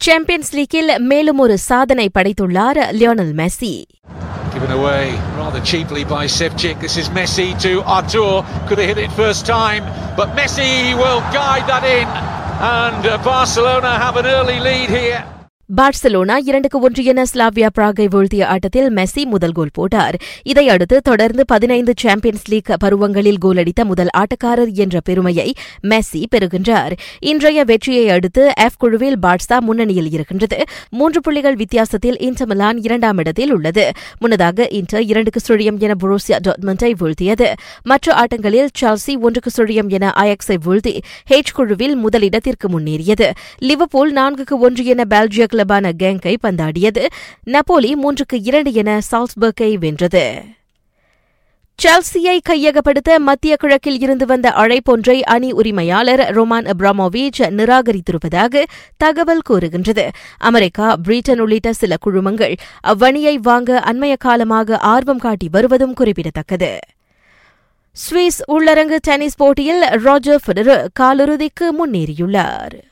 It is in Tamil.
சாம்பியன்ஸ் லீக்கில் மேலும் ஒரு சாதனை படைத்துள்ளார் Lionel Messi Given away rather cheaply by Sevcik. This is Messi to Artur. Could have hit it first time, but Messi will guide that in. And uh, Barcelona have an early lead here. Barcelona இரண்டுக்கு ஒன்று என ஸ்லாவியா பிராகை வீழ்த்திய ஆட்டத்தில் மெஸ்ஸி முதல் கோல் போட்டார். இதையடுத்து தொடர்ந்து பதினைந்து சாம்பியன்ஸ் லீக் பருவங்களில் கோல் அடித்த முதல் ஆட்டக்காரர் என்ற பெருமையை மெஸ்ஸி பெறுகின்றார். இன்றைய வெற்றியை அடுத்து எஃப் குழுவில் பார்சா முன்னணியில் இருக்கின்றது. மூன்று புள்ளிகள் வித்தியாசத்தில் இன்டர் மிலான் இரண்டாம் இடத்தில் உள்ளது. முன்னதாக இன்டர் இரண்டுக்கு சுழியம் என புரோசியா டாட்மண்டை வீழ்த்தியது. மற்ற ஆட்டங்களில் சால்சி ஒன்றுக்கு சுழியம் என அயக்ஸை வீழ்த்தி ஹெச் குழுவில் முதலிடத்திற்கு முன்னேறியது. லிவர்பூல் நான்குக்கு ஒன்று என பெல்ஜிய கிளப்பான கேங்கை பந்தாடியது. நப்போலி மூன்றுக்கு இரண்டு என சால்ஸ்பர்க்கை வென்றது. செல்சியை கையகப்படுத்த மத்திய கிழக்கில் இருந்து வந்த அழைப்பொன்றை அணி உரிமையாளர் ரொமான் அப்ராமோவிச் நிராகரித்திருப்பதாக தகவல் கூறுகின்றது. அமெரிக்கா பிரிட்டன் உள்ளிட்ட சில குழுமங்கள் அவ்வணியை வாங்க அண்மைய காலமாக ஆர்வம் காட்டி வருவதும் குறிப்பிடத்தக்கது. சுவிஸ் உள்ளரங்கு டென்னிஸ் போட்டியில் ராஜர் ஃபெடரர் காலிறுதிக்கு முன்னேறியுள்ளார்.